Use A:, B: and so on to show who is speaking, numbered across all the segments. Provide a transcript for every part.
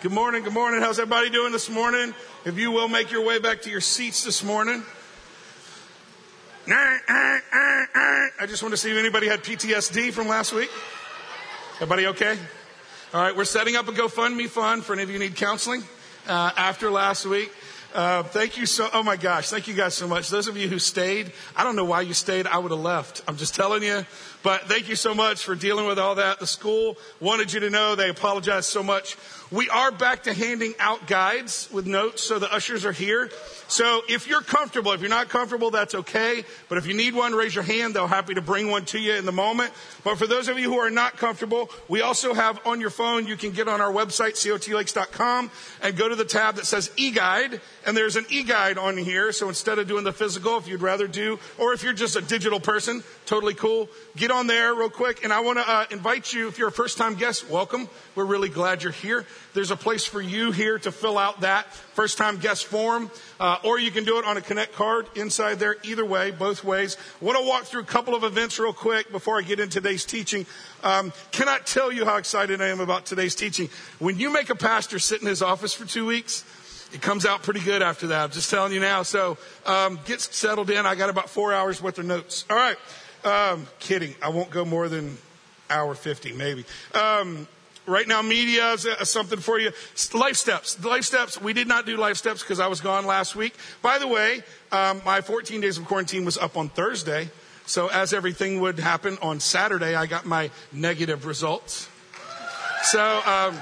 A: Good morning. Good morning. How's everybody doing this morning? If you will make your way back to your seats this morning. I just want to see if anybody had PTSD from last week. Everybody okay? All right, we're setting up a GoFundMe fund for any of you who need counseling uh, after last week. Uh, thank you so, oh my gosh, thank you guys so much. Those of you who stayed, I don't know why you stayed. I would have left. I'm just telling you. But thank you so much for dealing with all that. The school wanted you to know they apologize so much. We are back to handing out guides with notes, so the ushers are here. So if you're comfortable, if you're not comfortable, that's okay. But if you need one, raise your hand. They'll happy to bring one to you in the moment. But for those of you who are not comfortable, we also have on your phone, you can get on our website, cotlakes.com, and go to the tab that says e-guide. And there's an e-guide on here. So instead of doing the physical, if you'd rather do, or if you're just a digital person, totally cool, get on there real quick. And I want to uh, invite you, if you're a first time guest, welcome. We're really glad you're here. There's a place for you here to fill out that first time guest form, uh, or you can do it on a Connect card inside there. Either way, both ways. I want to walk through a couple of events real quick before I get into today's teaching. Um, cannot tell you how excited I am about today's teaching. When you make a pastor sit in his office for two weeks, it comes out pretty good after that. I'm just telling you now. So um, get settled in. I got about four hours worth of notes. All right. Um, kidding. I won't go more than hour 50, maybe. Um, right now, media is uh, something for you. Life steps. Life steps. We did not do life steps because I was gone last week. By the way, um, my 14 days of quarantine was up on Thursday. So as everything would happen on Saturday, I got my negative results. So, um,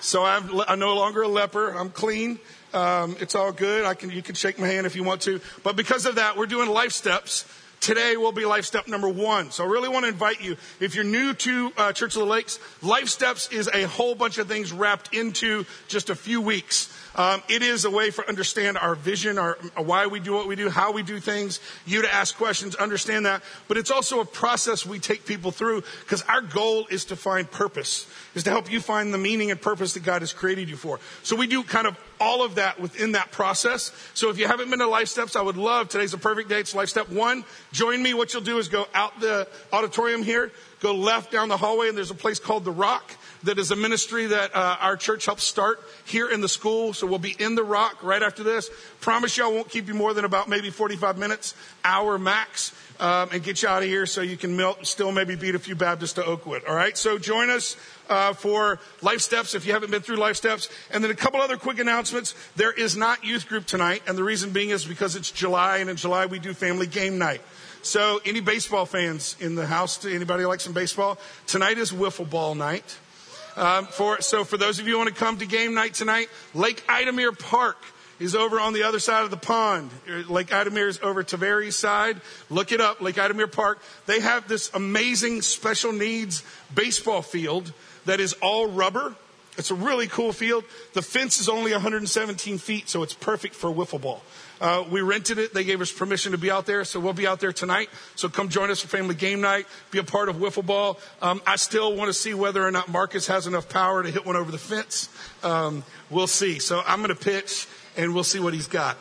A: so I'm, I'm no longer a leper. I'm clean. Um, it's all good. I can, you can shake my hand if you want to. But because of that, we're doing life steps. Today will be Life Step number one. So I really want to invite you, if you're new to uh, Church of the Lakes, Life Steps is a whole bunch of things wrapped into just a few weeks. Um, it is a way for understand our vision, our why we do what we do, how we do things. You to ask questions, understand that. But it's also a process we take people through because our goal is to find purpose, is to help you find the meaning and purpose that God has created you for. So we do kind of all of that within that process. So if you haven't been to Life Steps, I would love today's a perfect day. It's Life Step one. Join me. What you'll do is go out the auditorium here, go left down the hallway, and there's a place called the Rock that is a ministry that uh, our church helps start here in the school. So we'll be in the rock right after this. Promise you I won't keep you more than about maybe 45 minutes, hour max, um, and get you out of here so you can melt, still maybe beat a few Baptists to Oakwood. All right. So join us. Uh, for Life Steps if you haven't been through Life Steps. And then a couple other quick announcements. There is not youth group tonight, and the reason being is because it's July, and in July we do family game night. So, any baseball fans in the house? Anybody like some baseball? Tonight is wiffle ball night. Um, for, so for those of you who want to come to game night tonight, Lake Idamere Park is over on the other side of the pond. Lake Idamere is over Tavares side. Look it up, Lake Idamere Park. They have this amazing special needs baseball field that is all rubber. It's a really cool field. The fence is only 117 feet, so it's perfect for wiffle ball. Uh, we rented it. They gave us permission to be out there, so we'll be out there tonight. So come join us for family game night. Be a part of wiffle ball. Um, I still want to see whether or not Marcus has enough power to hit one over the fence. Um, we'll see. So I'm going to pitch, and we'll see what he's got.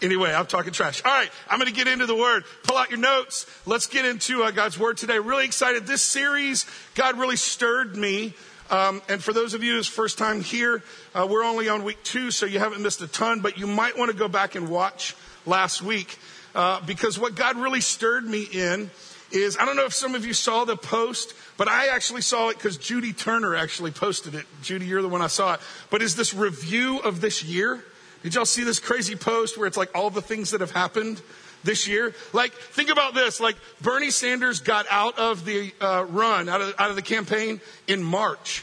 A: Anyway, I'm talking trash. All right, I'm going to get into the word. Pull out your notes. Let's get into uh, God's word today. Really excited. This series, God really stirred me um, and for those of you who's first time here, uh, we're only on week two, so you haven't missed a ton, but you might want to go back and watch last week uh, because what God really stirred me in is I don't know if some of you saw the post, but I actually saw it because Judy Turner actually posted it. Judy, you're the one I saw it. But is this review of this year? Did y'all see this crazy post where it's like all the things that have happened? this year. Like, think about this. Like, Bernie Sanders got out of the uh, run, out of, out of the campaign in March.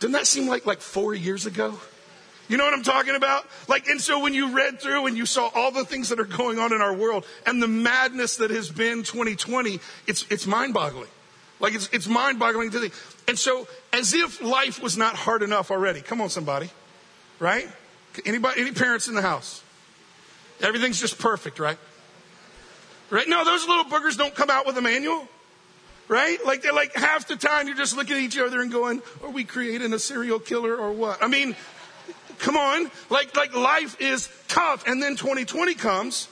A: Doesn't that seem like like four years ago? You know what I'm talking about? Like, and so when you read through and you saw all the things that are going on in our world and the madness that has been 2020, it's, it's mind boggling. Like, it's, it's mind boggling to think. And so, as if life was not hard enough already. Come on, somebody. Right? Anybody, any parents in the house? Everything's just perfect, right? Right? No, those little boogers don't come out with a manual. Right? Like they're like half the time you're just looking at each other and going, are we creating a serial killer or what? I mean, come on. Like, like life is tough. And then 2020 comes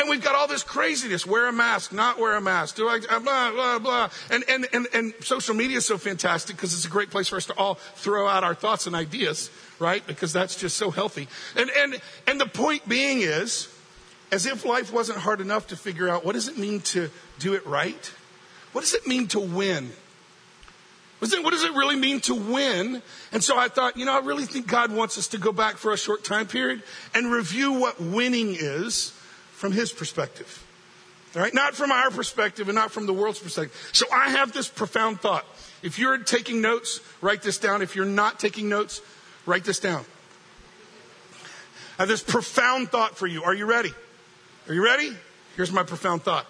A: And we've got all this craziness. Wear a mask, not wear a mask. Do I, uh, blah, blah, blah. And, and, and, and social media is so fantastic because it's a great place for us to all throw out our thoughts and ideas, right? Because that's just so healthy. And, and, and the point being is, as if life wasn't hard enough to figure out what does it mean to do it right? What does it mean to win? What does it really mean to win? And so I thought, you know, I really think God wants us to go back for a short time period and review what winning is from His perspective. All right? Not from our perspective and not from the world's perspective. So I have this profound thought. If you're taking notes, write this down. If you're not taking notes, write this down. I have this profound thought for you. Are you ready? Are you ready? Here's my profound thought.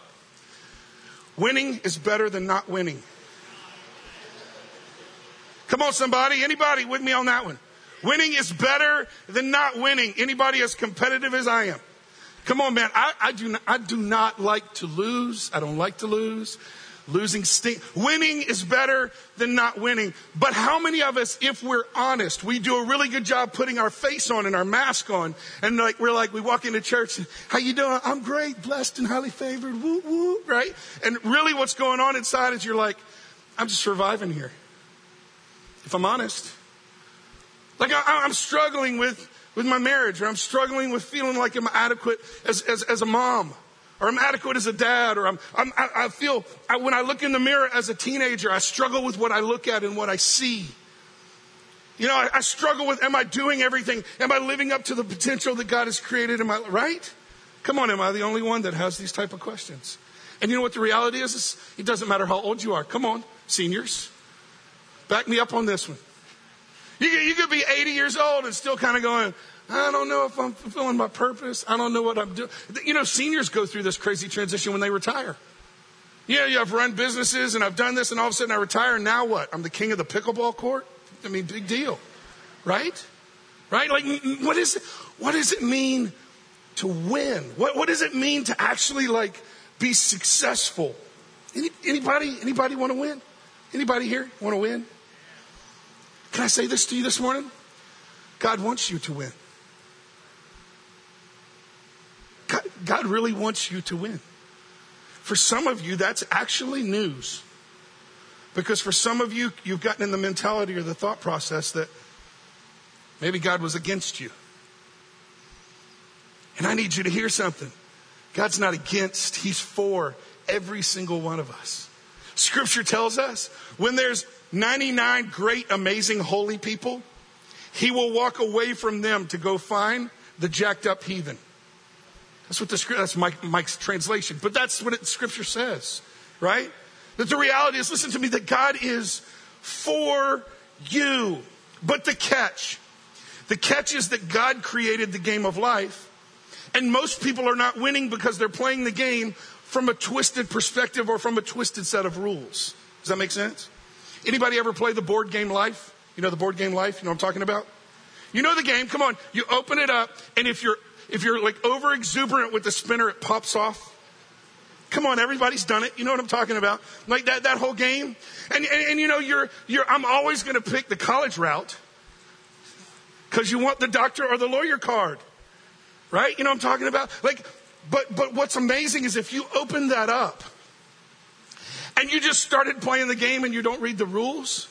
A: Winning is better than not winning. Come on, somebody. Anybody with me on that one? Winning is better than not winning. Anybody as competitive as I am? Come on, man. I, I, do, not, I do not like to lose. I don't like to lose. Losing stink. Winning is better than not winning. But how many of us, if we're honest, we do a really good job putting our face on and our mask on, and like we're like we walk into church, how you doing? I'm great, blessed and highly favored. Woo woo, right? And really, what's going on inside is you're like, I'm just surviving here if I'm honest. Like I, am struggling with, with my marriage, or I'm struggling with feeling like I'm adequate as, as, as a mom, or I'm adequate as a dad, or I'm, I'm I, I feel, I, when I look in the mirror as a teenager, I struggle with what I look at and what I see. You know, I, I struggle with, am I doing everything? Am I living up to the potential that God has created in my, right? Come on, am I the only one that has these type of questions? And you know what the reality is? is it doesn't matter how old you are. Come on, seniors. Back me up on this one. You, you could be 80 years old and still kind of going, I don't know if I'm fulfilling my purpose. I don't know what I'm doing. You know, seniors go through this crazy transition when they retire. Yeah, you have run businesses and I've done this and all of a sudden I retire and now what? I'm the king of the pickleball court? I mean, big deal. Right? Right? Like, what is it, what does it mean to win? What, what does it mean to actually like be successful? Any, anybody, anybody want to win? Anybody here want to win? Can I say this to you this morning? God wants you to win. God, really wants you to win. For some of you, that's actually news. Because for some of you, you've gotten in the mentality or the thought process that maybe God was against you. And I need you to hear something. God's not against, He's for every single one of us. Scripture tells us when there's 99 great, amazing, holy people, he will walk away from them to go find the jacked up heathen. That's what the that's Mike, Mike's translation, but that's what it, Scripture says, right? That the reality is, listen to me, that God is for you. But the catch, the catch is that God created the game of life, and most people are not winning because they're playing the game from a twisted perspective or from a twisted set of rules. Does that make sense? Anybody ever play the board game life? You know the board game life? You know what I'm talking about? You know the game. Come on. You open it up, and if you're if you're like over exuberant with the spinner, it pops off. Come on, everybody's done it. You know what I'm talking about? Like that that whole game. And and, and you know you're you're I'm always going to pick the college route because you want the doctor or the lawyer card, right? You know what I'm talking about? Like but, but what's amazing is if you open that up and you just started playing the game and you don't read the rules,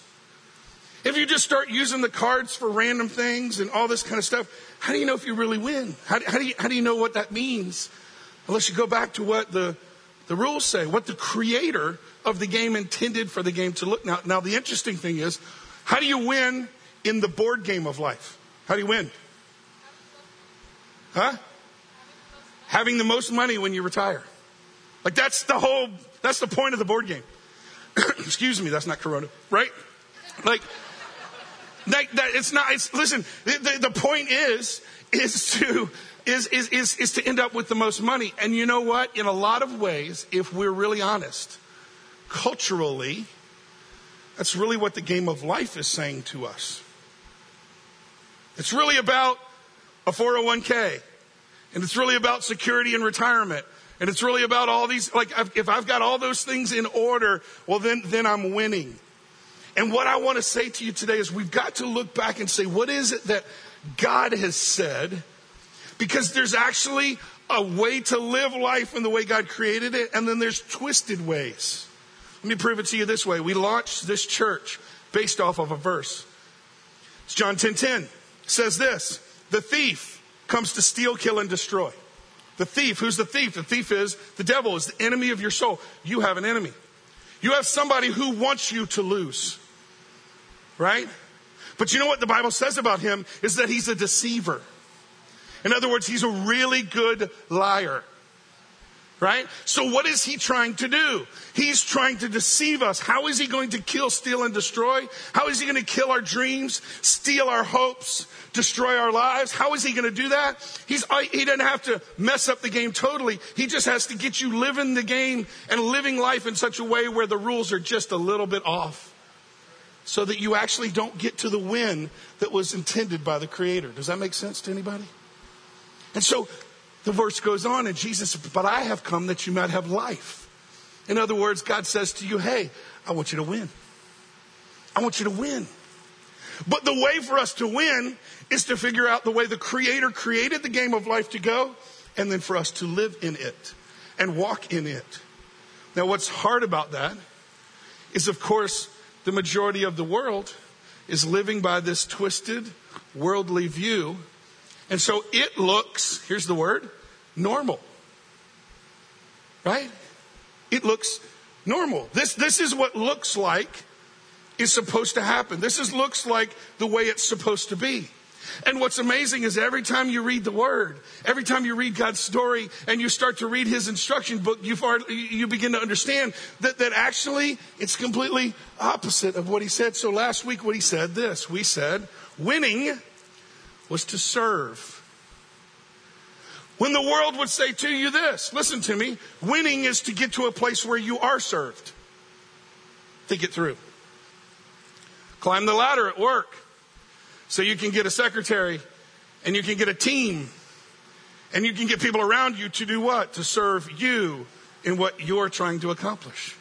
A: if you just start using the cards for random things and all this kind of stuff, how do you know if you really win? How, how, do, you, how do you know what that means? Unless you go back to what the, the rules say, what the creator of the game intended for the game to look. Now, now, the interesting thing is, how do you win in the board game of life? How do you win? Huh? having the most money when you retire. Like that's the whole, that's the point of the board game. Excuse me, that's not Corona, right? Like, that, that it's not, it's, listen, the, the, the point is, is to, is, is, is, is to end up with the most money. And you know what? In a lot of ways, if we're really honest, culturally, that's really what the game of life is saying to us. It's really about a 401k. And it's really about security and retirement. And it's really about all these, like, if I've got all those things in order, well, then, then I'm winning. And what I want to say to you today is we've got to look back and say, what is it that God has said? Because there's actually a way to live life in the way God created it, and then there's twisted ways. Let me prove it to you this way. We launched this church based off of a verse. It's John 10 10 says this The thief comes to steal, kill, and destroy. The thief, who's the thief? The thief is the devil, is the enemy of your soul. You have an enemy. You have somebody who wants you to lose. Right? But you know what the Bible says about him is that he's a deceiver. In other words, he's a really good liar. Right? So what is he trying to do? He's trying to deceive us. How is he going to kill, steal, and destroy? How is he going to kill our dreams, steal our hopes, destroy our lives? How is he going to do that? He's, uh, he doesn't have to mess up the game totally. He just has to get you living the game and living life in such a way where the rules are just a little bit off. So that you actually don't get to the win that was intended by the Creator. Does that make sense to anybody? And so the verse goes on, and Jesus But I have come that you might have life. In other words, God says to you, Hey, I want you to win. I want you to win. But the way for us to win is to figure out the way the Creator created the game of life to go, and then for us to live in it and walk in it. Now, what's hard about that is, of course, the majority of the world is living by this twisted, worldly view and so it looks, here's the word, normal. Right? It looks normal. This, this is what looks like is supposed to happen. This is, looks like the way it's supposed to be. And what's amazing is every time you read the word, every time you read God's story and you start to read his instruction book, you, you begin to understand that, that actually it's completely opposite of what he said. So last week, what he said this we said, winning was to serve. When the world would say to you this, listen to me, winning is to get to a place where you are served. Think it through. Climb the ladder at work so you can get a secretary and you can get a team and you can get people around you to do what? To serve you in what you're trying to accomplish.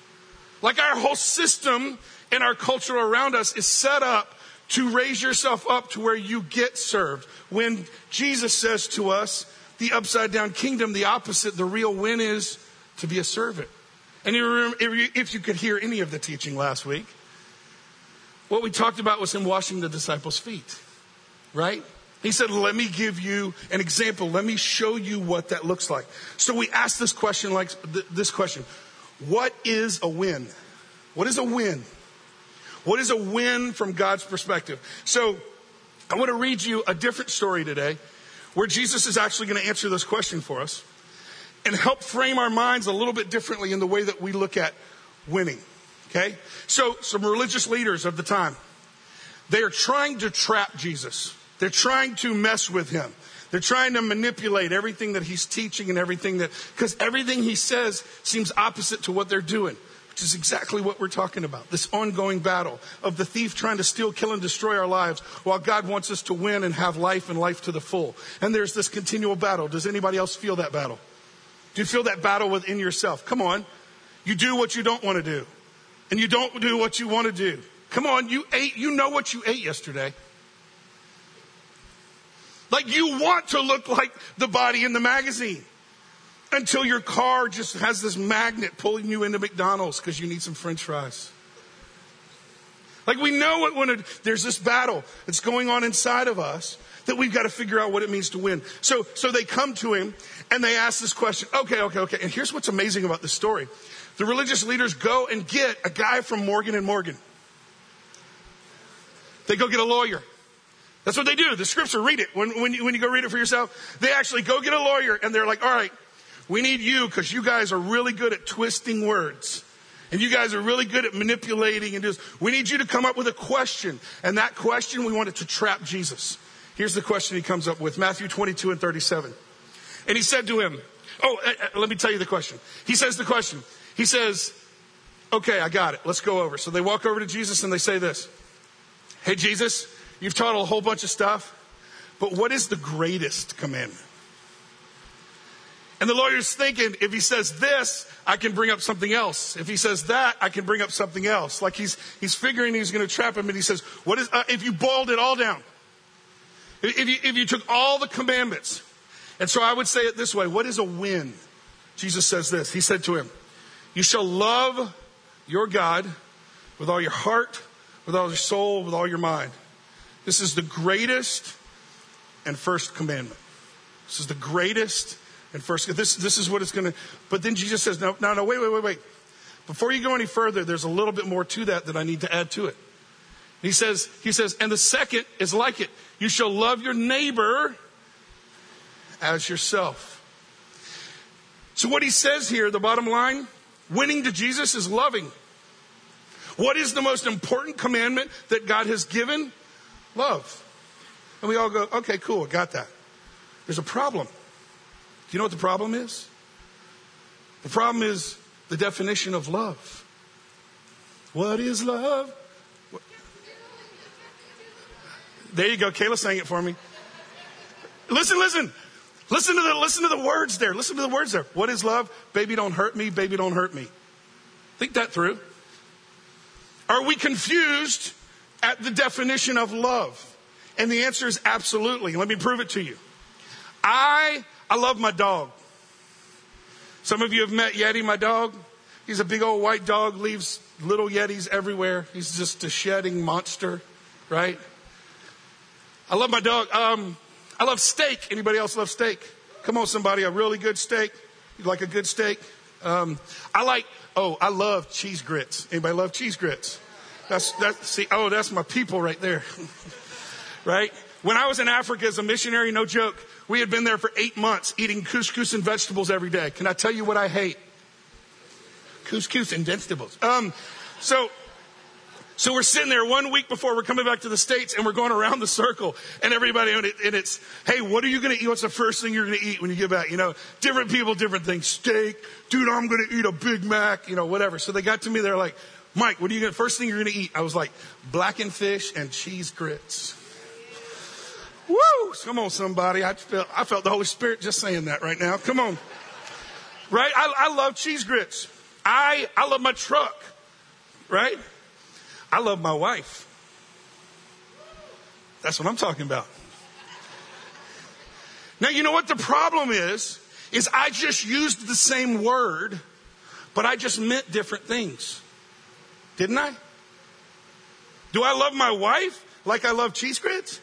A: Like our whole system and our culture around us is set up to raise yourself up to where you get served. When Jesus says to us, the upside down kingdom, the opposite, the real win is to be a servant. And if you could hear any of the teaching last week, what we talked about was him washing the disciples' feet, right? He said, Let me give you an example. Let me show you what that looks like. So we asked this question like this question What is a win? What is a win? What is a win from God's perspective? So I want to read you a different story today where Jesus is actually going to answer this question for us and help frame our minds a little bit differently in the way that we look at winning. Okay? So some religious leaders of the time, they are trying to trap Jesus. They're trying to mess with him. They're trying to manipulate everything that he's teaching and everything that, because everything he says seems opposite to what they're doing which is exactly what we're talking about. This ongoing battle of the thief trying to steal, kill, and destroy our lives while God wants us to win and have life and life to the full. And there's this continual battle. Does anybody else feel that battle? Do you feel that battle within yourself? Come on. You do what you don't want to do. And you don't do what you want to do. Come on, you ate, you know what you ate yesterday. Like you want to look like the body in the magazine until your car just has this magnet pulling you into McDonald's because you need some french fries. Like we know it when it, there's this battle that's going on inside of us that we've got to figure out what it means to win. So, so they come to him and they ask this question. Okay, okay, okay. And here's what's amazing about this story. The religious leaders go and get a guy from Morgan and Morgan. They go get a lawyer. That's what they do. The scripture, read it. When, when, you, when you go read it for yourself, they actually go get a lawyer and they're like, all right, we need you because you guys are really good at twisting words. And you guys are really good at manipulating and just, we need you to come up with a question. And that question, we want it to trap Jesus. Here's the question he comes up with Matthew 22 and 37. And he said to him, Oh, uh, uh, let me tell you the question. He says the question. He says, Okay, I got it. Let's go over. So they walk over to Jesus and they say this Hey, Jesus, you've taught a whole bunch of stuff, but what is the greatest commandment? And the lawyer's thinking, if he says this, I can bring up something else. If he says that, I can bring up something else. Like he's, he's figuring he's going to trap him and he says, what is, uh, if you boiled it all down, if you, if you took all the commandments And so I would say it this way What is a win? Jesus says this. He said to him, You shall love your God with all your heart, with all your soul, with all your mind. This is the greatest and first commandment. This is the greatest and first. This, this is what it's going to. But then Jesus says, No, no, no, wait, wait, wait, wait. Before you go any further, there's a little bit more to that that I need to add to it. He says, he says, and the second is like it. You shall love your neighbor as yourself. So what he says here, the bottom line, winning to Jesus is loving. What is the most important commandment that God has given? Love. And we all go, okay, cool, got that. There's a problem. Do you know what the problem is? The problem is the definition of love. What is love? There you go. Kayla sang it for me. Listen, listen. Listen to the listen to the words there. Listen to the words there. What is love? Baby, don't hurt me. Baby, don't hurt me. Think that through. Are we confused at the definition of love? And the answer is absolutely. Let me prove it to you. I I love my dog. Some of you have met Yeti, my dog. He's a big old white dog, leaves little Yetis everywhere. He's just a shedding monster, right? I love my dog. Um, I love steak. Anybody else love steak? Come on, somebody, a really good steak. You like a good steak? Um, I like, oh, I love cheese grits. Anybody love cheese grits? That's, that, see, oh, that's my people right there. right? When I was in Africa as a missionary, no joke, we had been there for eight months eating couscous and vegetables every day. Can I tell you what I hate? Couscous and vegetables. Um, so so we're sitting there one week before we're coming back to the States and we're going around the circle and everybody, and, it's, hey, what are you going to eat? What's the first thing you're going to eat when you get back? You know, different people, different things. Steak. Dude, I'm going to eat a Big Mac, you know, whatever. So they got to me, they're like, Mike, what are you going to, first thing you're going to eat? I was like, blackened fish and cheese grits. Woo! Come on, somebody. I felt, I felt the Holy Spirit just saying that right now. Come on. Right? I, I love cheese grits. I, I love my truck. Right? I love my wife. That's what I'm talking about. Now, you know what the problem is? Is I just used the same word, but I just meant different things. Didn't I? Do I love my wife like I love cheese grits?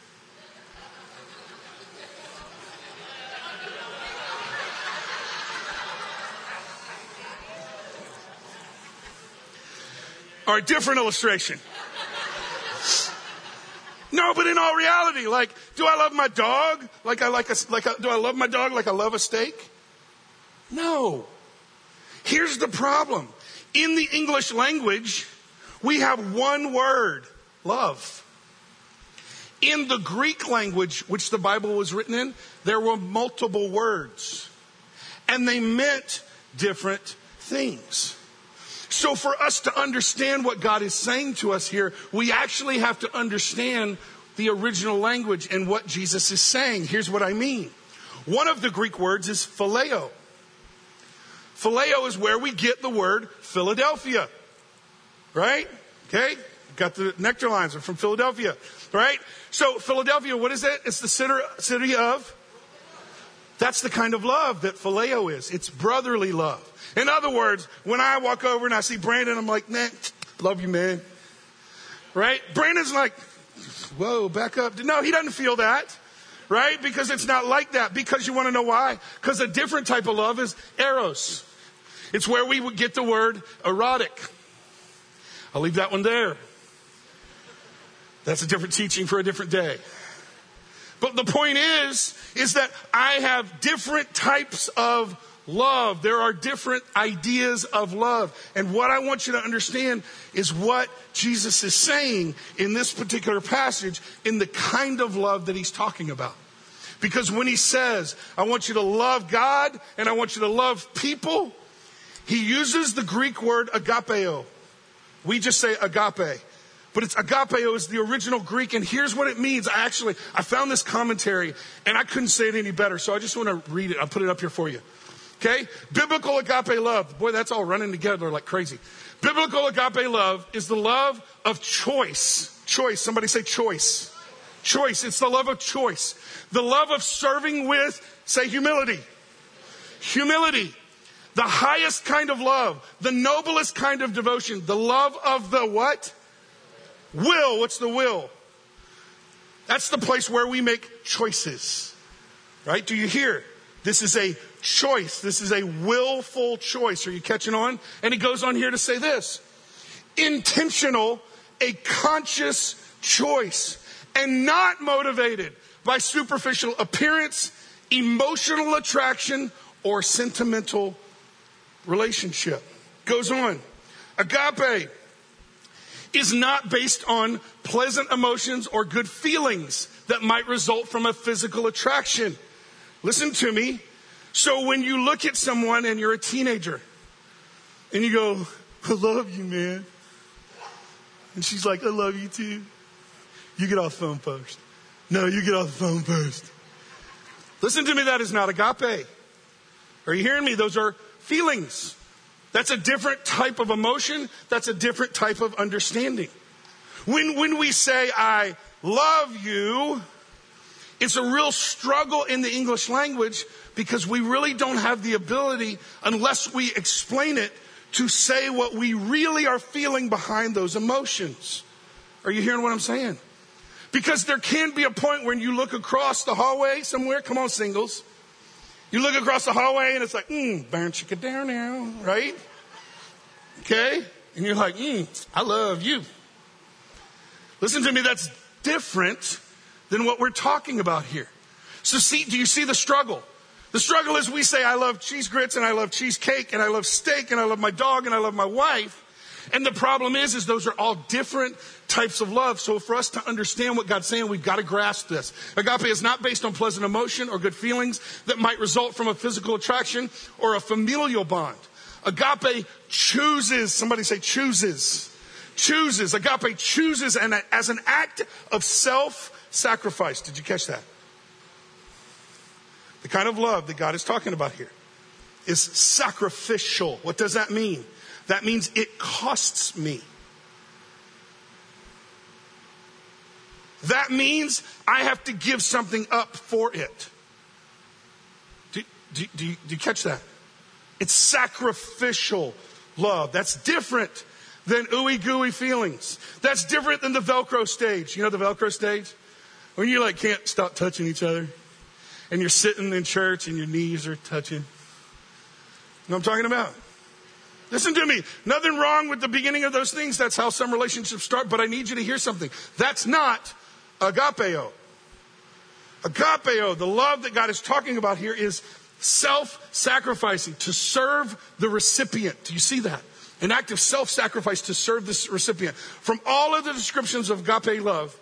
A: All right, different illustration. No, but in all reality, like, do I love my dog like I like a, like a, do I love my dog like I love a steak? No. Here's the problem. In the English language, we have one word, love. In the Greek language, which the Bible was written in, there were multiple words. And they meant different things. So for us to understand what God is saying to us here, we actually have to understand the original language and what Jesus is saying. Here's what I mean. One of the Greek words is phileo. Phileo is where we get the word Philadelphia. Right? Okay? Got the nectar lines are from Philadelphia. Right? So Philadelphia, what is it? It's the city of that's the kind of love that phileo is. It's brotherly love. In other words, when I walk over and I see Brandon, I'm like, man, love you, man. Right? Brandon's like, whoa, back up. No, he doesn't feel that. Right? Because it's not like that. Because you want to know why? Because a different type of love is eros. It's where we would get the word erotic. I'll leave that one there. That's a different teaching for a different day. But the point is, is that I have different types of love. There are different ideas of love. And what I want you to understand is what Jesus is saying in this particular passage in the kind of love that he's talking about. Because when he says, I want you to love God and I want you to love people, he uses the Greek word agapeo. We just say agape. But it's agapeo is the original Greek, and here's what it means. I actually I found this commentary and I couldn't say it any better, so I just want to read it. I'll put it up here for you. Okay? Biblical agape love. Boy, that's all running together like crazy. Biblical agape love is the love of choice. Choice. Somebody say choice. Choice. It's the love of choice. The love of serving with, say, humility. Humility. The highest kind of love. The noblest kind of devotion. The love of the what? Will. What's the will? That's the place where we make choices. Right? Do you hear? This is a choice. This is a willful choice. Are you catching on? And he goes on here to say this intentional, a conscious choice, and not motivated by superficial appearance, emotional attraction, or sentimental relationship. Goes on. Agape is not based on pleasant emotions or good feelings that might result from a physical attraction. Listen to me. So when you look at someone and you're a teenager and you go, I love you, man. And she's like, I love you too. You get off the phone first. No, you get off the phone first. Listen to me, that is not agape. Are you hearing me? Those are feelings. That's a different type of emotion. That's a different type of understanding. When, when we say, I love you, it's a real struggle in the English language because we really don't have the ability, unless we explain it, to say what we really are feeling behind those emotions. Are you hearing what I'm saying? Because there can be a point when you look across the hallway somewhere, come on, singles. You look across the hallway and it's like, mm, burn chicka down now, right? Okay? And you're like, mm, I love you. Listen to me, that's different than what we're talking about here. So see, do you see the struggle? The struggle is we say, I love cheese grits and I love cheesecake and I love steak and I love my dog and I love my wife. And the problem is, is those are all different types of love. So for us to understand what God's saying, we've got to grasp this. Agape is not based on pleasant emotion or good feelings that might result from a physical attraction or a familial bond. Agape chooses, somebody say chooses, chooses. Agape chooses and as an act of self-sacrifice. Did you catch that? The kind of love that God is talking about here is sacrificial. What does that mean? That means it costs me. That means I have to give something up for it. Do, do, do, you, do you catch that? It's sacrificial love. That's different than ooey gooey feelings. That's different than the Velcro stage. You know the Velcro stage? When you like can't stop touching each other and you're sitting in church and your knees are touching. You know what I'm talking about? Listen to me. Nothing wrong with the beginning of those things. That's how some relationships start. But I need you to hear something. That's not agapeo. Agapeo, the love that God is talking about here, is self sacrificing to serve the recipient. Do you see that? An act of self sacrifice to serve this recipient. From all of the descriptions of agape love,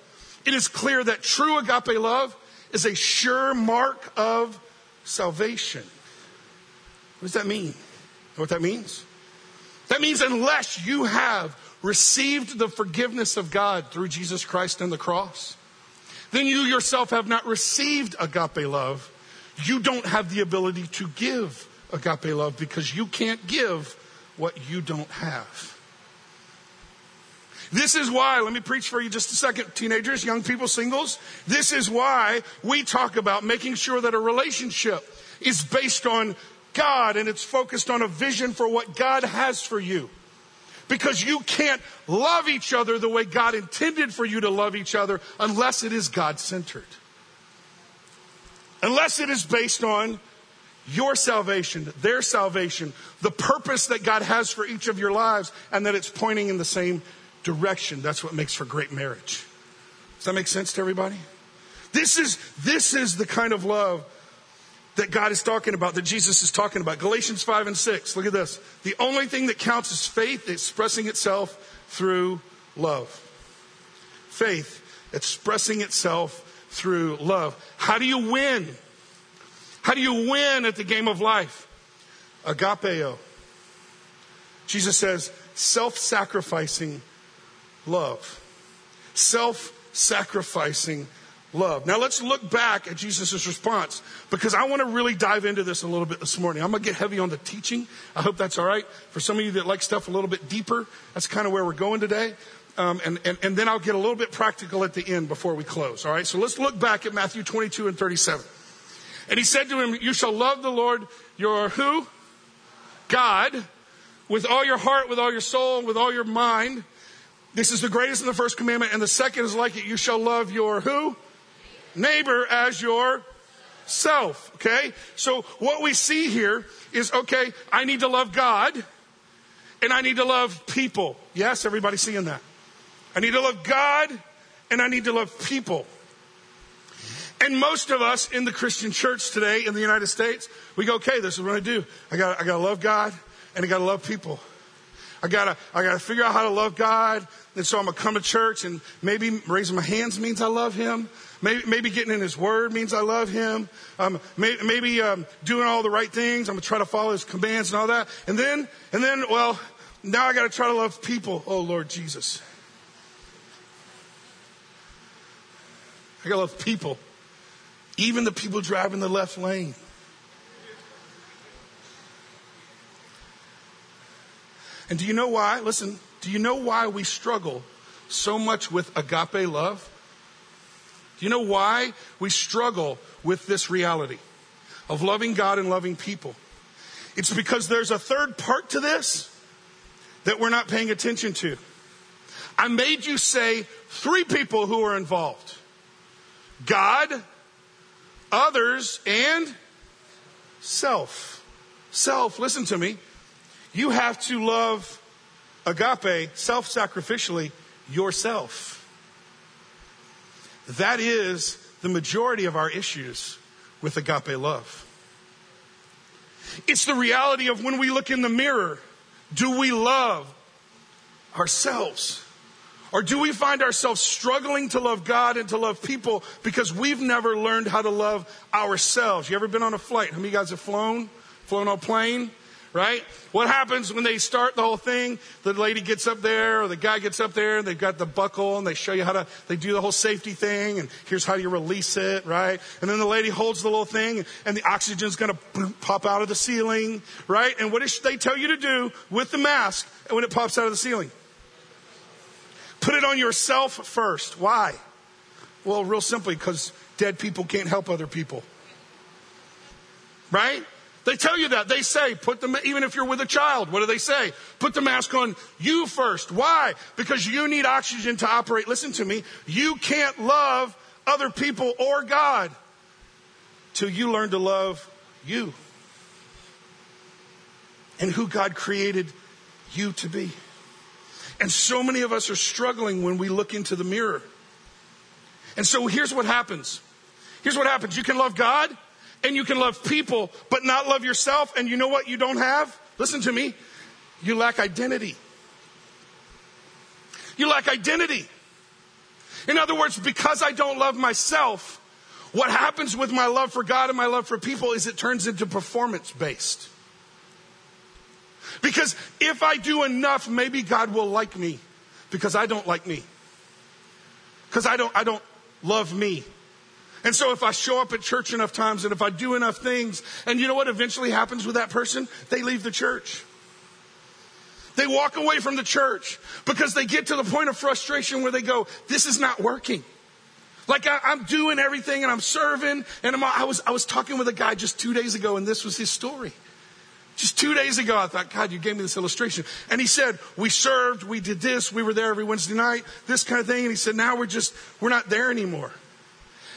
A: it is clear that true agape love is a sure mark of salvation. What does that mean? You know what that means? That means unless you have received the forgiveness of God through Jesus Christ and the cross, then you yourself have not received agape love. You don't have the ability to give agape love because you can't give what you don't have. This is why, let me preach for you just a second, teenagers, young people, singles. This is why we talk about making sure that a relationship is based on God and it's focused on a vision for what God has for you. Because you can't love each other the way God intended for you to love each other unless it is God centered. Unless it is based on your salvation, their salvation, the purpose that God has for each of your lives, and that it's pointing in the same direction. That's what makes for great marriage. Does that make sense to everybody? This is, this is the kind of love that God is talking about, that Jesus is talking about. Galatians 5 and 6. Look at this. The only thing that counts is faith expressing itself through love. Faith expressing itself through love. How do you win? How do you win at the game of life? Agapeo. Jesus says, self sacrificing love. Self sacrificing love. Now let's look back at Jesus' response because I want to really dive into this a little bit this morning. I'm going to get heavy on the teaching. I hope that's all right. For some of you that like stuff a little bit deeper, that's kind of where we're going today. um, and, and, and then I'll get a little bit practical at the end before we close. All right, so let's look back at Matthew 22 and 37. And he said to him, You shall love the Lord your who? God with all your heart, with all your soul, with all your mind. This is the greatest and the first commandment. And the second is like it. You shall love your who? Neighbor as your self. Okay? So what we see here is okay, I need to love God and I need to love people. Yes, everybody seeing that? I need to love God and I need to love people. And most of us in the Christian church today in the United States, we go, okay, this is what I do. I got, I got to love God and I got to love people. I gotta, I gotta figure out how to love God. And so I'm gonna come to church and maybe raising my hands means I love Him. Maybe, maybe getting in His Word means I love Him. Um, maybe, maybe um, doing all the right things. I'm gonna try to follow His commands and all that. And then, and then, well, now I gotta try to love people. Oh Lord Jesus. I gotta love people. Even the people driving the left lane. And do you know why? Listen, do you know why we struggle so much with agape love? Do you know why we struggle with this reality of loving God and loving people? It's because there's a third part to this that we're not paying attention to. I made you say three people who are involved God, others, and self. Self, listen to me. You have to love agape self sacrificially yourself. That is the majority of our issues with agape love. It's the reality of when we look in the mirror, do we love ourselves? Or do we find ourselves struggling to love God and to love people because we've never learned how to love ourselves? You ever been on a flight? How many of you guys have flown? Flown on a plane? Right? What happens when they start the whole thing? The lady gets up there or the guy gets up there and they've got the buckle and they show you how to, they do the whole safety thing and here's how you release it, right? And then the lady holds the little thing and the oxygen's gonna pop out of the ceiling, right? And what does they tell you to do with the mask when it pops out of the ceiling? Put it on yourself first. Why? Well, real simply, because dead people can't help other people. Right? They tell you that. They say, put the, even if you're with a child, what do they say? Put the mask on you first. Why? Because you need oxygen to operate. Listen to me. You can't love other people or God till you learn to love you and who God created you to be. And so many of us are struggling when we look into the mirror. And so here's what happens. Here's what happens. You can love God and you can love people, but not love yourself. And you know what you don't have? Listen to me. You lack identity. You lack identity. In other words, because I don't love myself, what happens with my love for God and my love for people is it turns into performance based. Because if I do enough, maybe God will like me because I don't like me. Because I don't, I don't love me. And so if I show up at church enough times and if I do enough things, and you know what eventually happens with that person? They leave the church. They walk away from the church because they get to the point of frustration where they go, this is not working. Like I, am doing everything and I'm serving and I'm, I was, I was talking with a guy just two days ago and this was his story. Just two days ago, I thought, God, you gave me this illustration. And he said, we served, we did this, we were there every Wednesday night, this kind of thing. And he said, now we're just, we're not there anymore.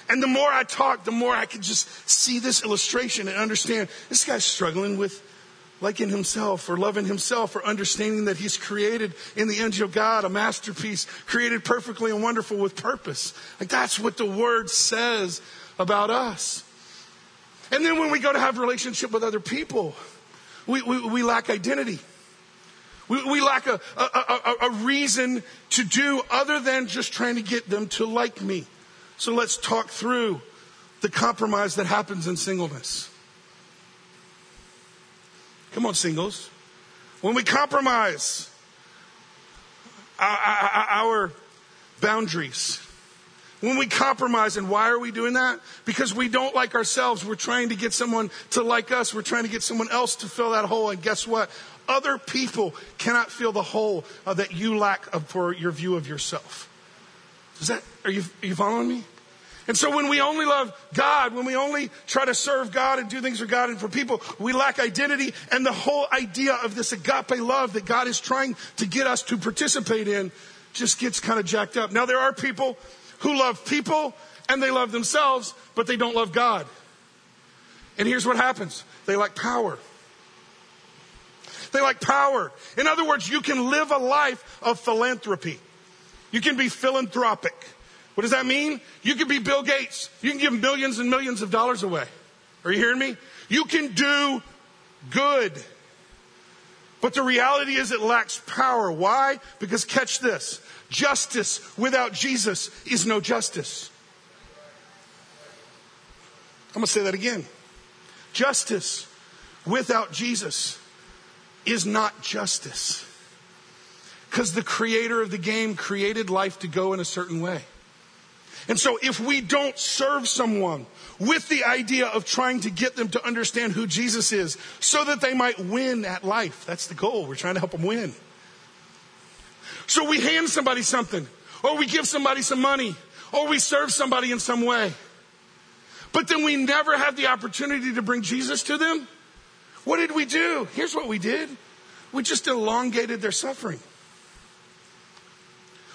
A: And the more I talked, the more I could just see this illustration and understand this guy's struggling with liking himself or loving himself or understanding that he's created in the image of God, a masterpiece, created perfectly and wonderful with purpose. Like that's what the word says about us. And then when we go to have relationship with other people, we, we, we lack identity. We, we lack a, a, a, a reason to do other than just trying to get them to like me. So let's talk through the compromise that happens in singleness. Come on, singles. When we compromise our, boundaries, When we compromise, and why are we doing that? Because we don't like ourselves. We're trying to get someone to like us. We're trying to get someone else to fill that hole. And guess what? Other people cannot fill the hole uh, that you lack for your view of yourself. Is that, are you, are you following me? And so when we only love God, when we only try to serve God and do things for God and for people, we lack identity. And the whole idea of this agape love that God is trying to get us to participate in just gets kind of jacked up. Now there are people who love people and they love themselves, but they don't love God. And here's what happens. They lack power. They like power. In other words, you can live a life of philanthropy. You can be philanthropic. What does that mean? You can be Bill Gates. You can give millions and millions of dollars away. Are you hearing me? You can do good. But the reality is it lacks power. Why? Because catch this. Justice without Jesus is no justice. I'm going to say that again. Justice without Jesus is not justice. Because the creator of the game created life to go in a certain way. And so if we don't serve someone with the idea of trying to get them to understand who Jesus is so that they might win at life, that's the goal. We're trying to help them win. So we hand somebody something, or we give somebody some money, or we serve somebody in some way. But then we never have the opportunity to bring Jesus to them. What did we do? Here's what we did. We just elongated their suffering.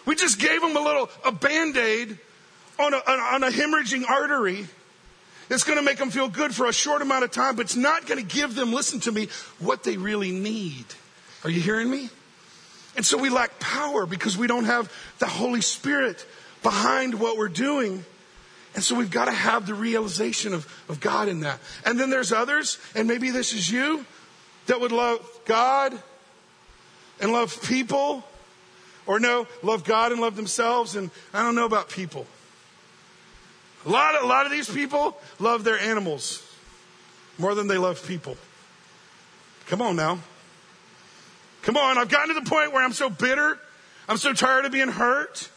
A: We just gave them a little, a band-aid on a, on a hemorrhaging artery it's going to make them feel good for a short amount of time, but it's not going to give them, listen to me, what they really need. Are you hearing me? And so we lack power because we don't have the Holy Spirit behind what we're doing. And so we've got to have the realization of, of God in that. And then there's others, and maybe this is you, that would love God and love people, or no, love God and love themselves, and I don't know about people. A lot, of, a lot of these people love their animals more than they love people. Come on now. Come on. I've gotten to the point where I'm so bitter. I'm so tired of being hurt.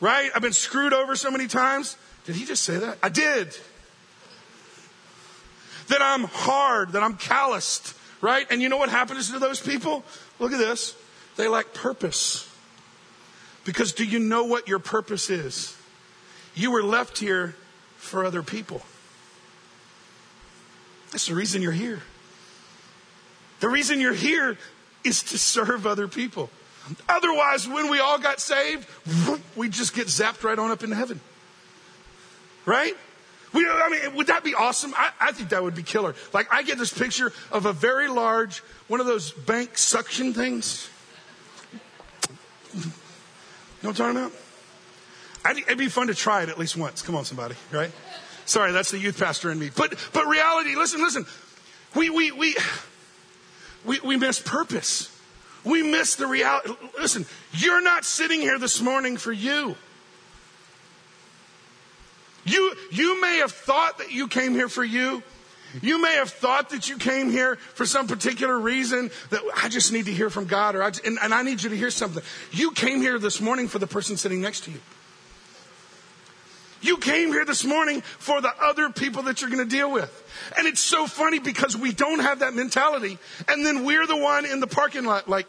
A: Right? I've been screwed over so many times. Did he just say that? I did. That I'm hard, that I'm calloused, right? And you know what happens to those people? Look at this. They lack purpose. Because do you know what your purpose is? You were left here for other people. That's the reason you're here. The reason you're here is to serve other people. Otherwise, when we all got saved, we just get zapped right on up into heaven. Right? We, I mean, would that be awesome? I, I, think that would be killer. Like, I get this picture of a very large, one of those bank suction things. Know what I'm talking about? it'd be fun to try it at least once. Come on, somebody, right? Sorry, that's the youth pastor in me. But, but reality, listen, listen. We, we, we, we, we miss purpose. We miss the reality. Listen, you're not sitting here this morning for you. You, you may have thought that you came here for you. You may have thought that you came here for some particular reason that I just need to hear from God or I, and, and I need you to hear something. You came here this morning for the person sitting next to you. You came here this morning for the other people that you're going to deal with. And it's so funny because we don't have that mentality. And then we're the one in the parking lot like,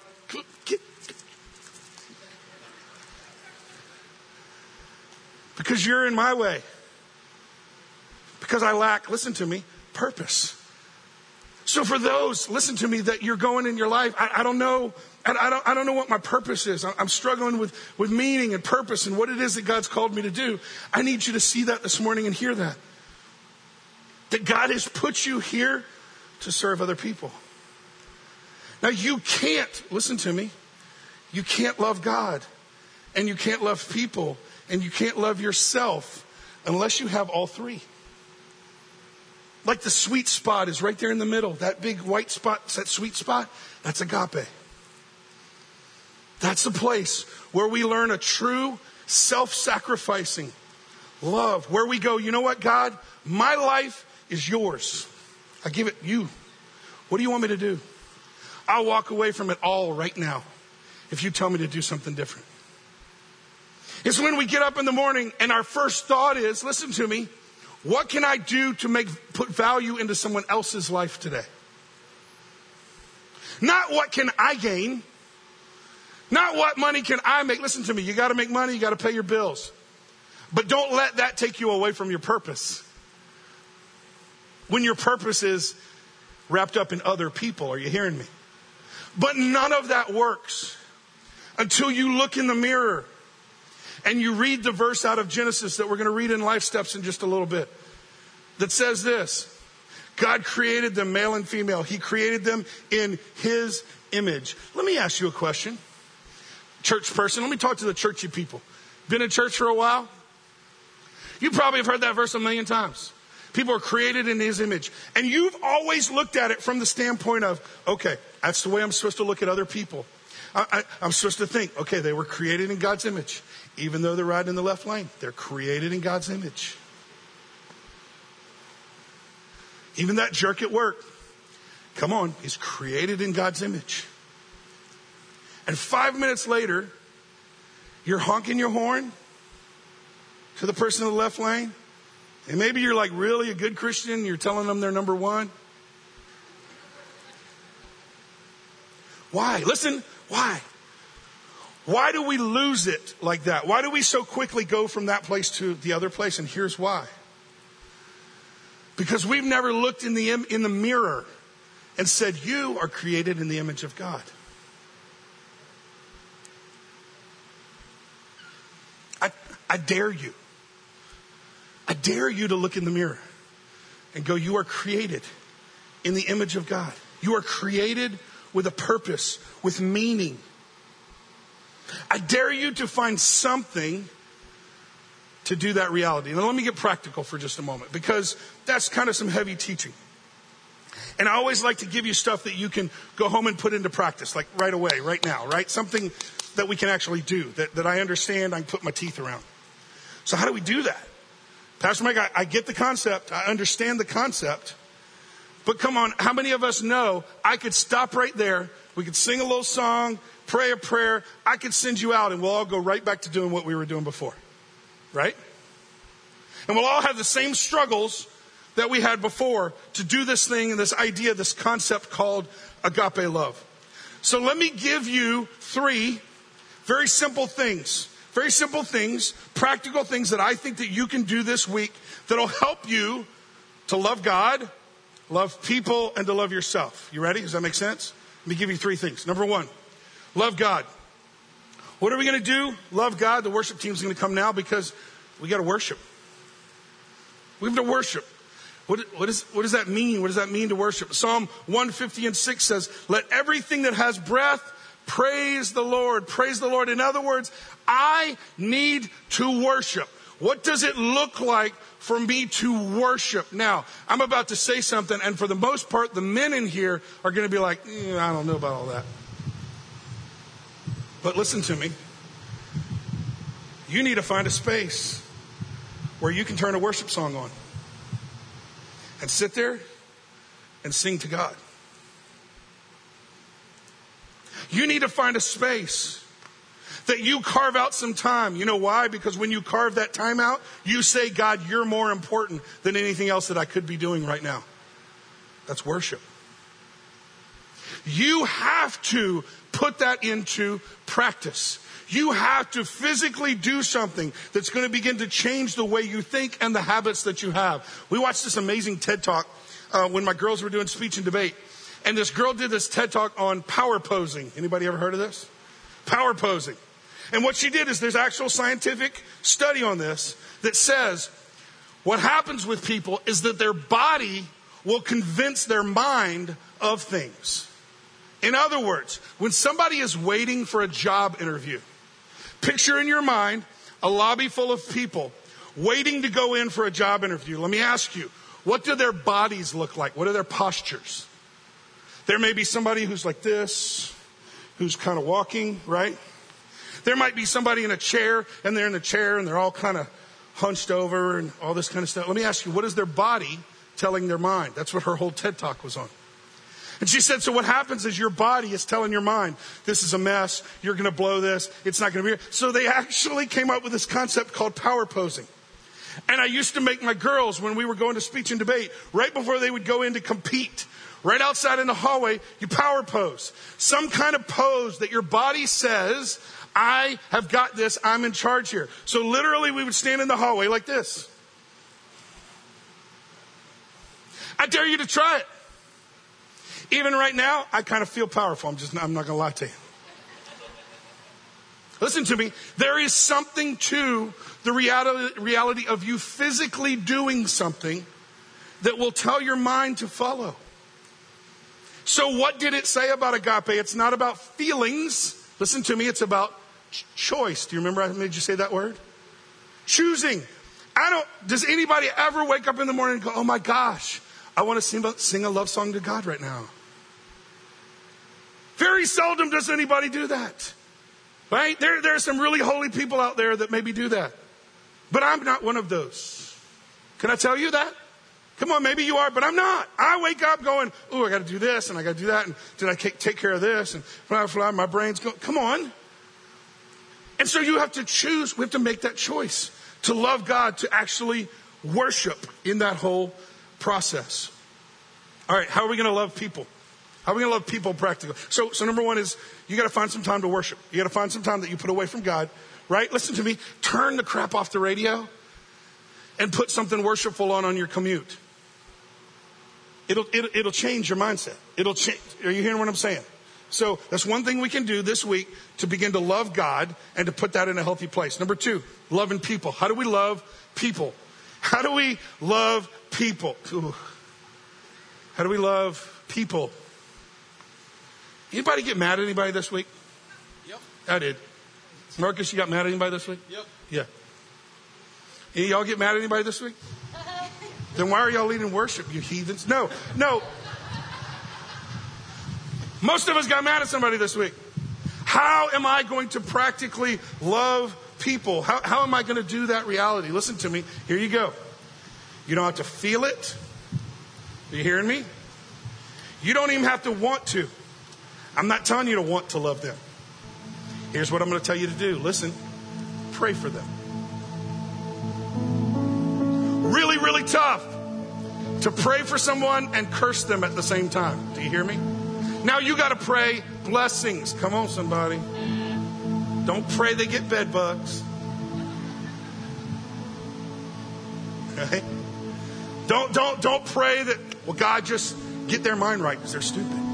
A: because you're in my way. Because I lack, listen to me, purpose. So for those, listen to me, that you're going in your life, I, I don't know I don't, I don't know what my purpose is. I'm struggling with, with meaning and purpose and what it is that God's called me to do. I need you to see that this morning and hear that. That God has put you here to serve other people. Now you can't, listen to me, you can't love God and you can't love people and you can't love yourself unless you have all three. Like the sweet spot is right there in the middle. That big white spot, that sweet spot, that's agape. That's the place where we learn a true self sacrificing love. Where we go, you know what, God? My life is yours. I give it you. What do you want me to do? I'll walk away from it all right now if you tell me to do something different. It's when we get up in the morning and our first thought is, listen to me, what can I do to make, put value into someone else's life today? Not what can I gain? Not what money can I make? Listen to me, you gotta make money, you gotta pay your bills. But don't let that take you away from your purpose. When your purpose is wrapped up in other people, are you hearing me? But none of that works until you look in the mirror and you read the verse out of Genesis that we're going to read in Life Steps in just a little bit that says this God created them male and female, He created them in His image. Let me ask you a question. Church person, let me talk to the churchy people. Been in church for a while? You probably have heard that verse a million times. People are created in his image. And you've always looked at it from the standpoint of, okay, that's the way I'm supposed to look at other people. I, am supposed to think, okay, they were created in God's image. Even though they're riding in the left lane, they're created in God's image. Even that jerk at work, come on, he's created in God's image. And five minutes later, you're honking your horn to the person in the left lane. And maybe you're like really a good Christian, you're telling them they're number one. Why? Listen, why? Why do we lose it like that? Why do we so quickly go from that place to the other place? And here's why. Because we've never looked in the, in the mirror and said, You are created in the image of God. I, I dare you. I dare you to look in the mirror and go, You are created in the image of God. You are created with a purpose, with meaning. I dare you to find something to do that reality. Now, let me get practical for just a moment because that's kind of some heavy teaching. And I always like to give you stuff that you can go home and put into practice, like right away, right now, right? Something that we can actually do, that, that I understand, I can put my teeth around. So, how do we do that? Pastor Mike, I, I get the concept, I understand the concept, but come on, how many of us know I could stop right there, we could sing a little song, pray a prayer, I could send you out, and we'll all go right back to doing what we were doing before right? And we'll all have the same struggles that we had before to do this thing and this idea, this concept called agape love. So let me give you three very simple things, very simple things, practical things that I think that you can do this week that'll help you to love God, love people, and to love yourself. You ready? Does that make sense? Let me give you three things. Number one, love God. What are we going to do? Love God. The worship team's going to come now because we got to worship. We have to worship. What, what, is, what does that mean? What does that mean to worship? Psalm 150 and 6 says, Let everything that has breath praise the Lord. Praise the Lord. In other words, I need to worship. What does it look like for me to worship? Now, I'm about to say something, and for the most part, the men in here are going to be like, eh, I don't know about all that. But listen to me. You need to find a space where you can turn a worship song on and sit there and sing to God. You need to find a space that you carve out some time. You know why? Because when you carve that time out, you say, God, you're more important than anything else that I could be doing right now. That's worship. You have to put that into practice. You have to physically do something that's going to begin to change the way you think and the habits that you have. We watched this amazing TED talk uh, when my girls were doing speech and debate. And this girl did this TED talk on power posing. Anybody ever heard of this? Power posing. And what she did is there's actual scientific study on this that says what happens with people is that their body will convince their mind of things. In other words, when somebody is waiting for a job interview, picture in your mind a lobby full of people waiting to go in for a job interview. Let me ask you, what do their bodies look like? What are their postures? There may be somebody who's like this, who's kind of walking, right? There might be somebody in a chair, and they're in a chair, and they're all kind of hunched over and all this kind of stuff. Let me ask you, what is their body telling their mind? That's what her whole TED talk was on. And she said, so what happens is your body is telling your mind, this is a mess, you're going to blow this, it's not going to be. So they actually came up with this concept called power posing. And I used to make my girls, when we were going to speech and debate, right before they would go in to compete, right outside in the hallway, you power pose. Some kind of pose that your body says, I have got this, I'm in charge here. So literally we would stand in the hallway like this. I dare you to try it. Even right now, I kind of feel powerful. I'm just, I'm not going to lie to you. Listen to me. There is something to the reality, of you physically doing something that will tell your mind to follow. So, what did it say about agape? It's not about feelings. Listen to me. It's about ch- choice. Do you remember I made you say that word? Choosing. I don't, does anybody ever wake up in the morning and go, oh my gosh, I want to sing a love song to God right now? Very seldom does anybody do that. Right? There, there are some really holy people out there that maybe do that. But I'm not one of those. Can I tell you that? Come on, maybe you are, but I'm not. I wake up going, oh, I got to do this and I got to do that. And did I take care of this? And blah, blah, my brain's going, come on. And so you have to choose, we have to make that choice to love God, to actually worship in that whole process. All right, how are we going to love people? How are we going to love people practically? So, so number one is you got to find some time to worship. You got to find some time that you put away from God, right? Listen to me. Turn the crap off the radio and put something worshipful on on your commute. It'll, it'll, it'll change your mindset. It'll change. Are you hearing what I'm saying? So that's one thing we can do this week to begin to love God and to put that in a healthy place. Number two, loving people. How do we love people? How do we love people? Ooh. How do we love people? Anybody get mad at anybody this week?
B: Yep.
A: I did. Marcus, you got mad at anybody this week?
B: Yep.
A: Yeah. Any y'all get mad at anybody this week? then why are y'all leading worship, you heathens? No, no. Most of us got mad at somebody this week. How am I going to practically love people? How, how am I going to do that reality? Listen to me. Here you go. You don't have to feel it. Are you hearing me? You don't even have to want to. I'm not telling you to want to love them. Here's what I'm going to tell you to do. Listen, pray for them. Really, really tough to pray for someone and curse them at the same time. Do you hear me? Now you got to pray blessings. Come on, somebody. Don't pray they get bed bugs. Right? Don't don't don't pray that well God just get their mind right because they're stupid.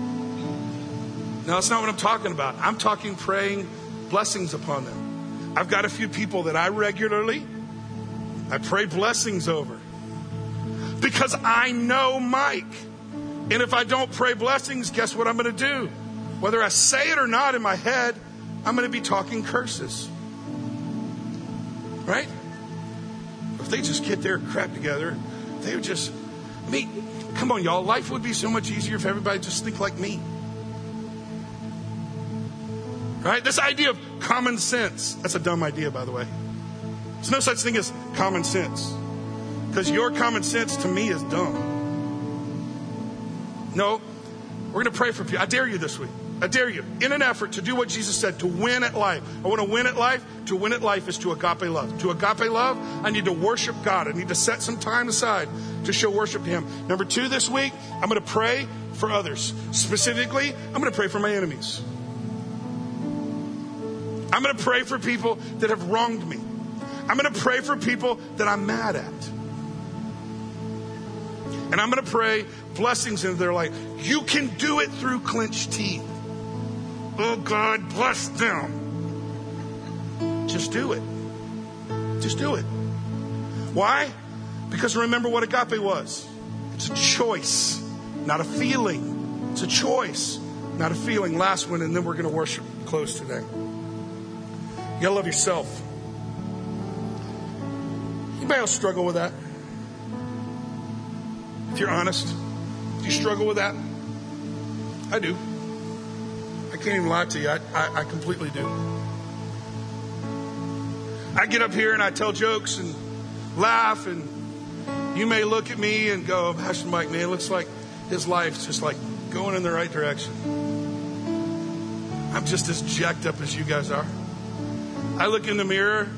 A: No, that's not what I'm talking about. I'm talking praying blessings upon them. I've got a few people that I regularly I pray blessings over. Because I know Mike. And if I don't pray blessings, guess what I'm going to do? Whether I say it or not in my head, I'm going to be talking curses. Right? If they just get their crap together, they would just, I mean, come on, y'all. Life would be so much easier if everybody just think like me. Right? This idea of common sense. That's a dumb idea, by the way. There's no such thing as common sense. Because your common sense to me is dumb. No, we're going to pray for people. I dare you this week. I dare you, in an effort to do what Jesus said, to win at life. I want to win at life. To win at life is to agape love. To agape love, I need to worship God. I need to set some time aside to show worship to Him. Number two, this week, I'm going to pray for others. Specifically, I'm going to pray for my enemies. I'm going to pray for people that have wronged me. I'm going to pray for people that I'm mad at. And I'm going to pray blessings into their life. You can do it through clenched teeth. Oh, God, bless them. Just do it. Just do it. Why? Because remember what agape was it's a choice, not a feeling. It's a choice, not a feeling. Last one, and then we're going to worship close today. You gotta love yourself. Anybody else struggle with that? If you're honest, do you struggle with that? I do. I can't even lie to you. I, I, I completely do. I get up here and I tell jokes and laugh, and you may look at me and go, Pastor Mike, man, it looks like his life's just like going in the right direction. I'm just as jacked up as you guys are. I look in the mirror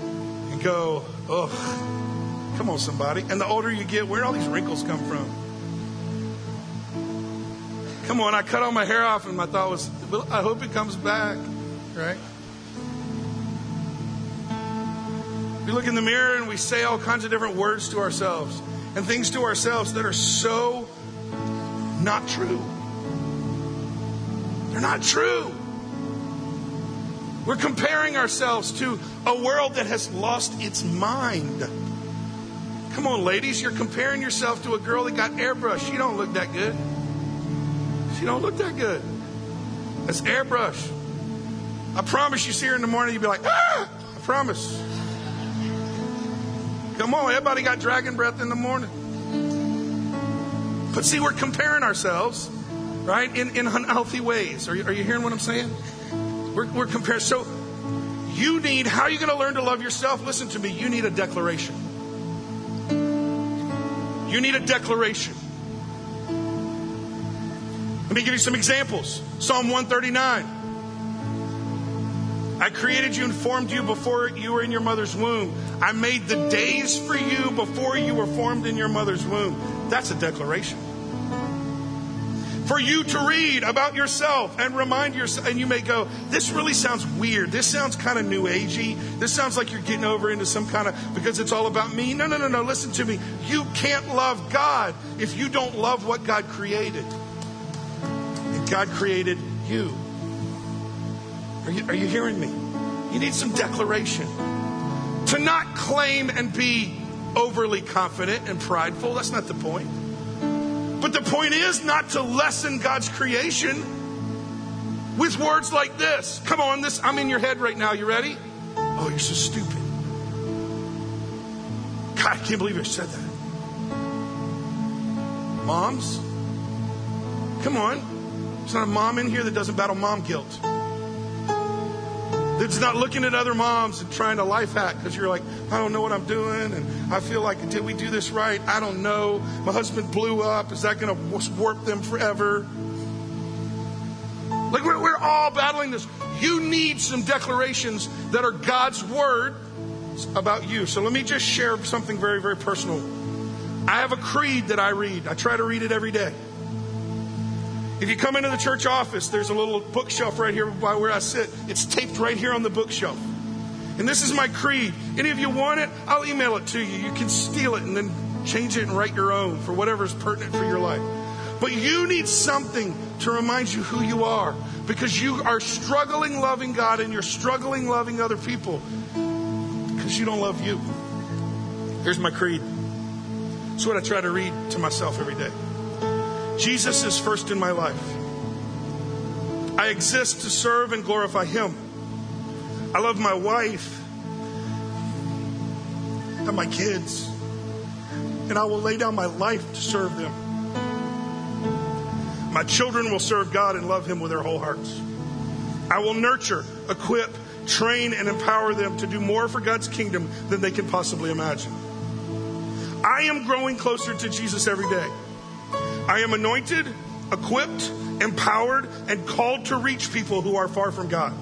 A: and go, oh, come on, somebody. And the older you get, where all these wrinkles come from? Come on, I cut all my hair off, and my thought was, well, I hope it comes back, right? We look in the mirror and we say all kinds of different words to ourselves and things to ourselves that are so not true. They're not true. We're comparing ourselves to a world that has lost its mind. Come on, ladies, you're comparing yourself to a girl that got airbrush. She don't look that good. She don't look that good. That's airbrush. I promise you see her in the morning, you'll be like, ah! I promise. Come on, everybody got dragon breath in the morning. But see, we're comparing ourselves, right, in, in unhealthy ways. Are you, are you hearing what I'm saying? We're, we're comparing. So you need, how are you going to learn to love yourself? Listen to me. You need a declaration. You need a declaration. Let me give you some examples. Psalm 139. I created you and formed you before you were in your mother's womb. I made the days for you before you were formed in your mother's womb. That's a declaration. For you to read about yourself and remind yourself, and you may go, This really sounds weird. This sounds kind of new agey. This sounds like you're getting over into some kind of, because it's all about me. No, no, no, no. Listen to me. You can't love God if you don't love what God created. And God created you. Are you, are you hearing me? You need some declaration. To not claim and be overly confident and prideful, that's not the point. But the point is not to lessen God's creation with words like this. Come on, this I'm in your head right now. You ready? Oh, you're so stupid. God, I can't believe I said that. Moms, come on. There's not a mom in here that doesn't battle mom guilt that's not looking at other moms and trying to life hack because you're like, I don't know what I'm doing, and I feel like, did we do this right? I don't know. My husband blew up. Is that going to warp them forever? Like, we're, we're all battling this. You need some declarations that are God's word about you. So let me just share something very, very personal. I have a creed that I read, I try to read it every day. If you come into the church office, there's a little bookshelf right here by where I sit. It's taped right here on the bookshelf. And this is my creed. Any of you want it? I'll email it to you. You can steal it and then change it and write your own for whatever is pertinent for your life. But you need something to remind you who you are because you are struggling loving God and you're struggling loving other people because you don't love you. Here's my creed. It's what I try to read to myself every day. Jesus is first in my life. I exist to serve and glorify Him. I love my wife and my kids, and I will lay down my life to serve them. My children will serve God and love Him with their whole hearts. I will nurture, equip, train, and empower them to do more for God's kingdom than they can possibly imagine. I am growing closer to Jesus every day. I am anointed, equipped, empowered, and called to reach people who are far from God.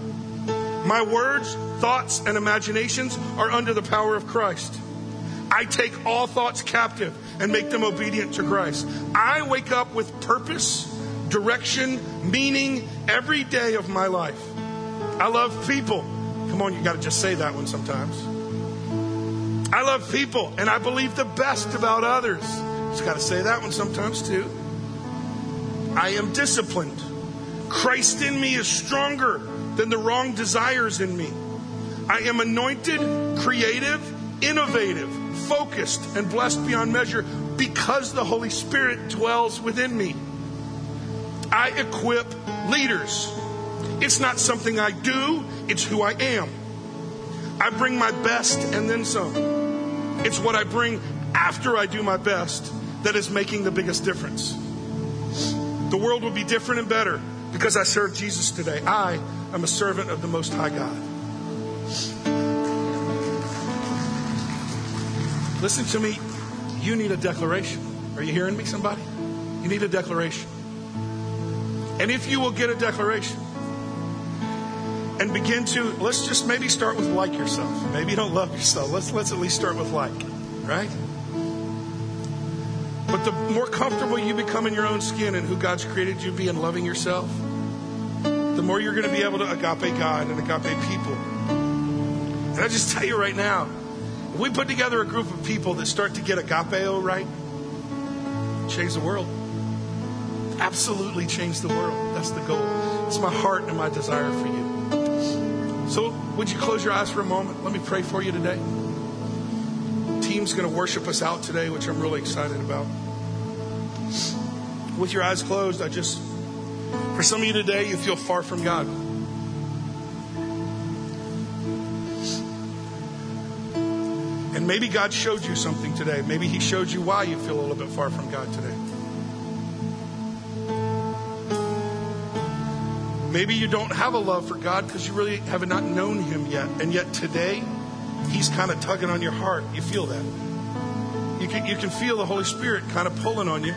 A: My words, thoughts, and imaginations are under the power of Christ. I take all thoughts captive and make them obedient to Christ. I wake up with purpose, direction, meaning every day of my life. I love people. Come on, you got to just say that one sometimes. I love people and I believe the best about others. Just got to say that one sometimes too. I am disciplined. Christ in me is stronger than the wrong desires in me. I am anointed, creative, innovative, focused, and blessed beyond measure because the Holy Spirit dwells within me. I equip leaders. It's not something I do, it's who I am. I bring my best and then some. It's what I bring after I do my best that is making the biggest difference. The world will be different and better because I serve Jesus today. I am a servant of the Most High God. Listen to me. You need a declaration. Are you hearing me, somebody? You need a declaration. And if you will get a declaration and begin to, let's just maybe start with like yourself. Maybe you don't love yourself. Let's, let's at least start with like, right? But the more comfortable you become in your own skin and who God's created you to be and loving yourself, the more you're going to be able to agape God and agape people. And I just tell you right now, if we put together a group of people that start to get agapeo right, change the world. Absolutely change the world. That's the goal. It's my heart and my desire for you. So, would you close your eyes for a moment? Let me pray for you today. Team's going to worship us out today, which I'm really excited about. With your eyes closed, I just, for some of you today, you feel far from God. And maybe God showed you something today. Maybe He showed you why you feel a little bit far from God today. Maybe you don't have a love for God because you really have not known Him yet. And yet today, He's kind of tugging on your heart. You feel that. You can, you can feel the Holy Spirit kind of pulling on you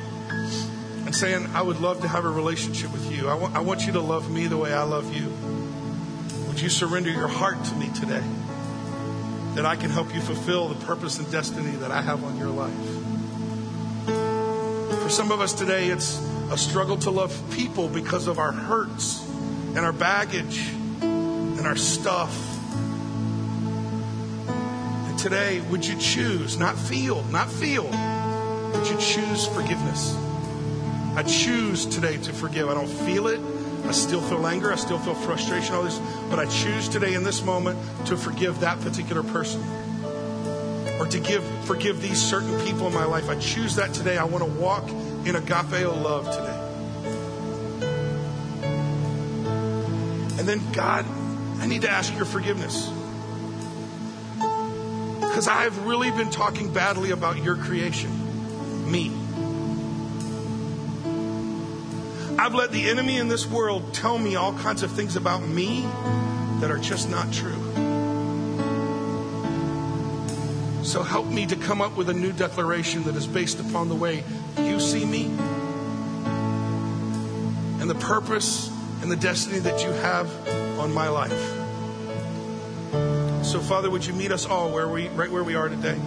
A: and saying, I would love to have a relationship with you. I want, you to love me the way I love you. Would you surrender your heart to me today? that I can help you fulfill the purpose and destiny that I have on your life. For some of us today, it's a struggle to love people because of our hurts and our baggage and our stuff. And today, would you choose, not feel, not feel, would you choose forgiveness? I choose today to forgive. I don't feel it. I still feel anger. I still feel frustration, all this. But I choose today in this moment to forgive that particular person. Or to give forgive these certain people in my life. I choose that today. I want to walk in agapeo love today. And then, God, I need to ask your forgiveness. Because I've really been talking badly about your creation, me. I've let the enemy in this world tell me all kinds of things about me that are just not true. So help me to come up with a new declaration that is based upon the way you see me and the purpose and the destiny that you have on my life. So, Father, would you meet us all where we, right where we are today?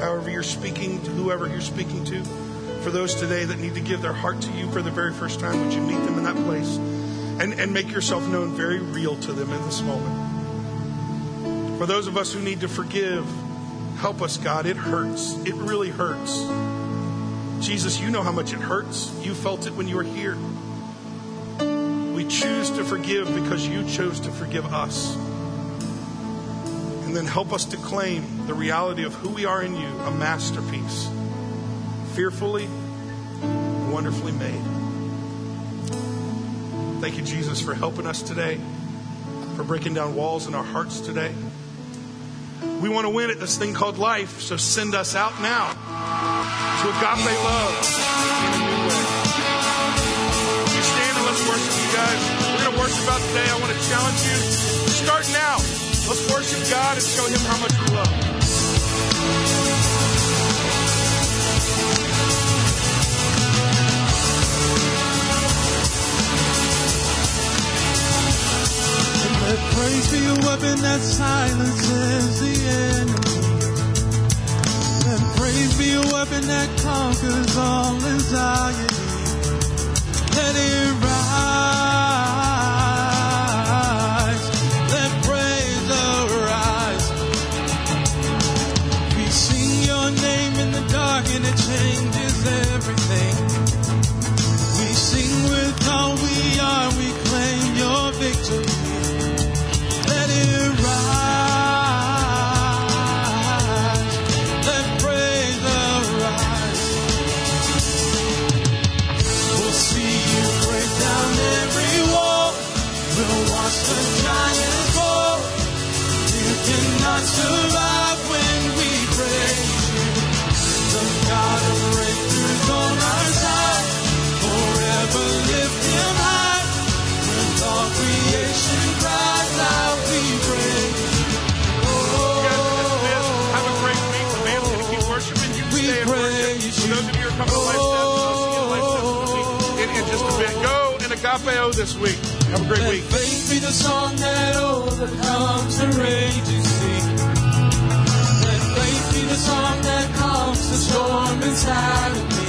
A: However, you're speaking to whoever you're speaking to for those today that need to give their heart to you for the very first time, would you meet them in that place and, and make yourself known very real to them in this moment? For those of us who need to forgive, help us, God. It hurts. It really hurts. Jesus, you know how much it hurts. You felt it when you were here. We choose to forgive because you chose to forgive us. And then help us to claim the reality of who we are in you, a masterpiece fearfully, wonderfully made. Thank you, Jesus, for helping us today, for breaking down walls in our hearts today. We want to win at this thing called life, so send us out now to agape love in a new way. You stand and let's worship you guys. We're going to worship out today. I want to challenge you. Start now. Let's worship God and show Him how much we love.
B: Weapon that silences the enemy. Let praise be a weapon that conquers all anxiety. Let it this week. Have a great Let week. Faith be the song that overcomes the raging
A: sea. Let faith be the song that calms
B: the
A: storm inside of me.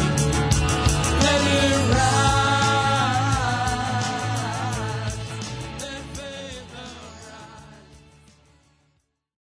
B: Let it rise.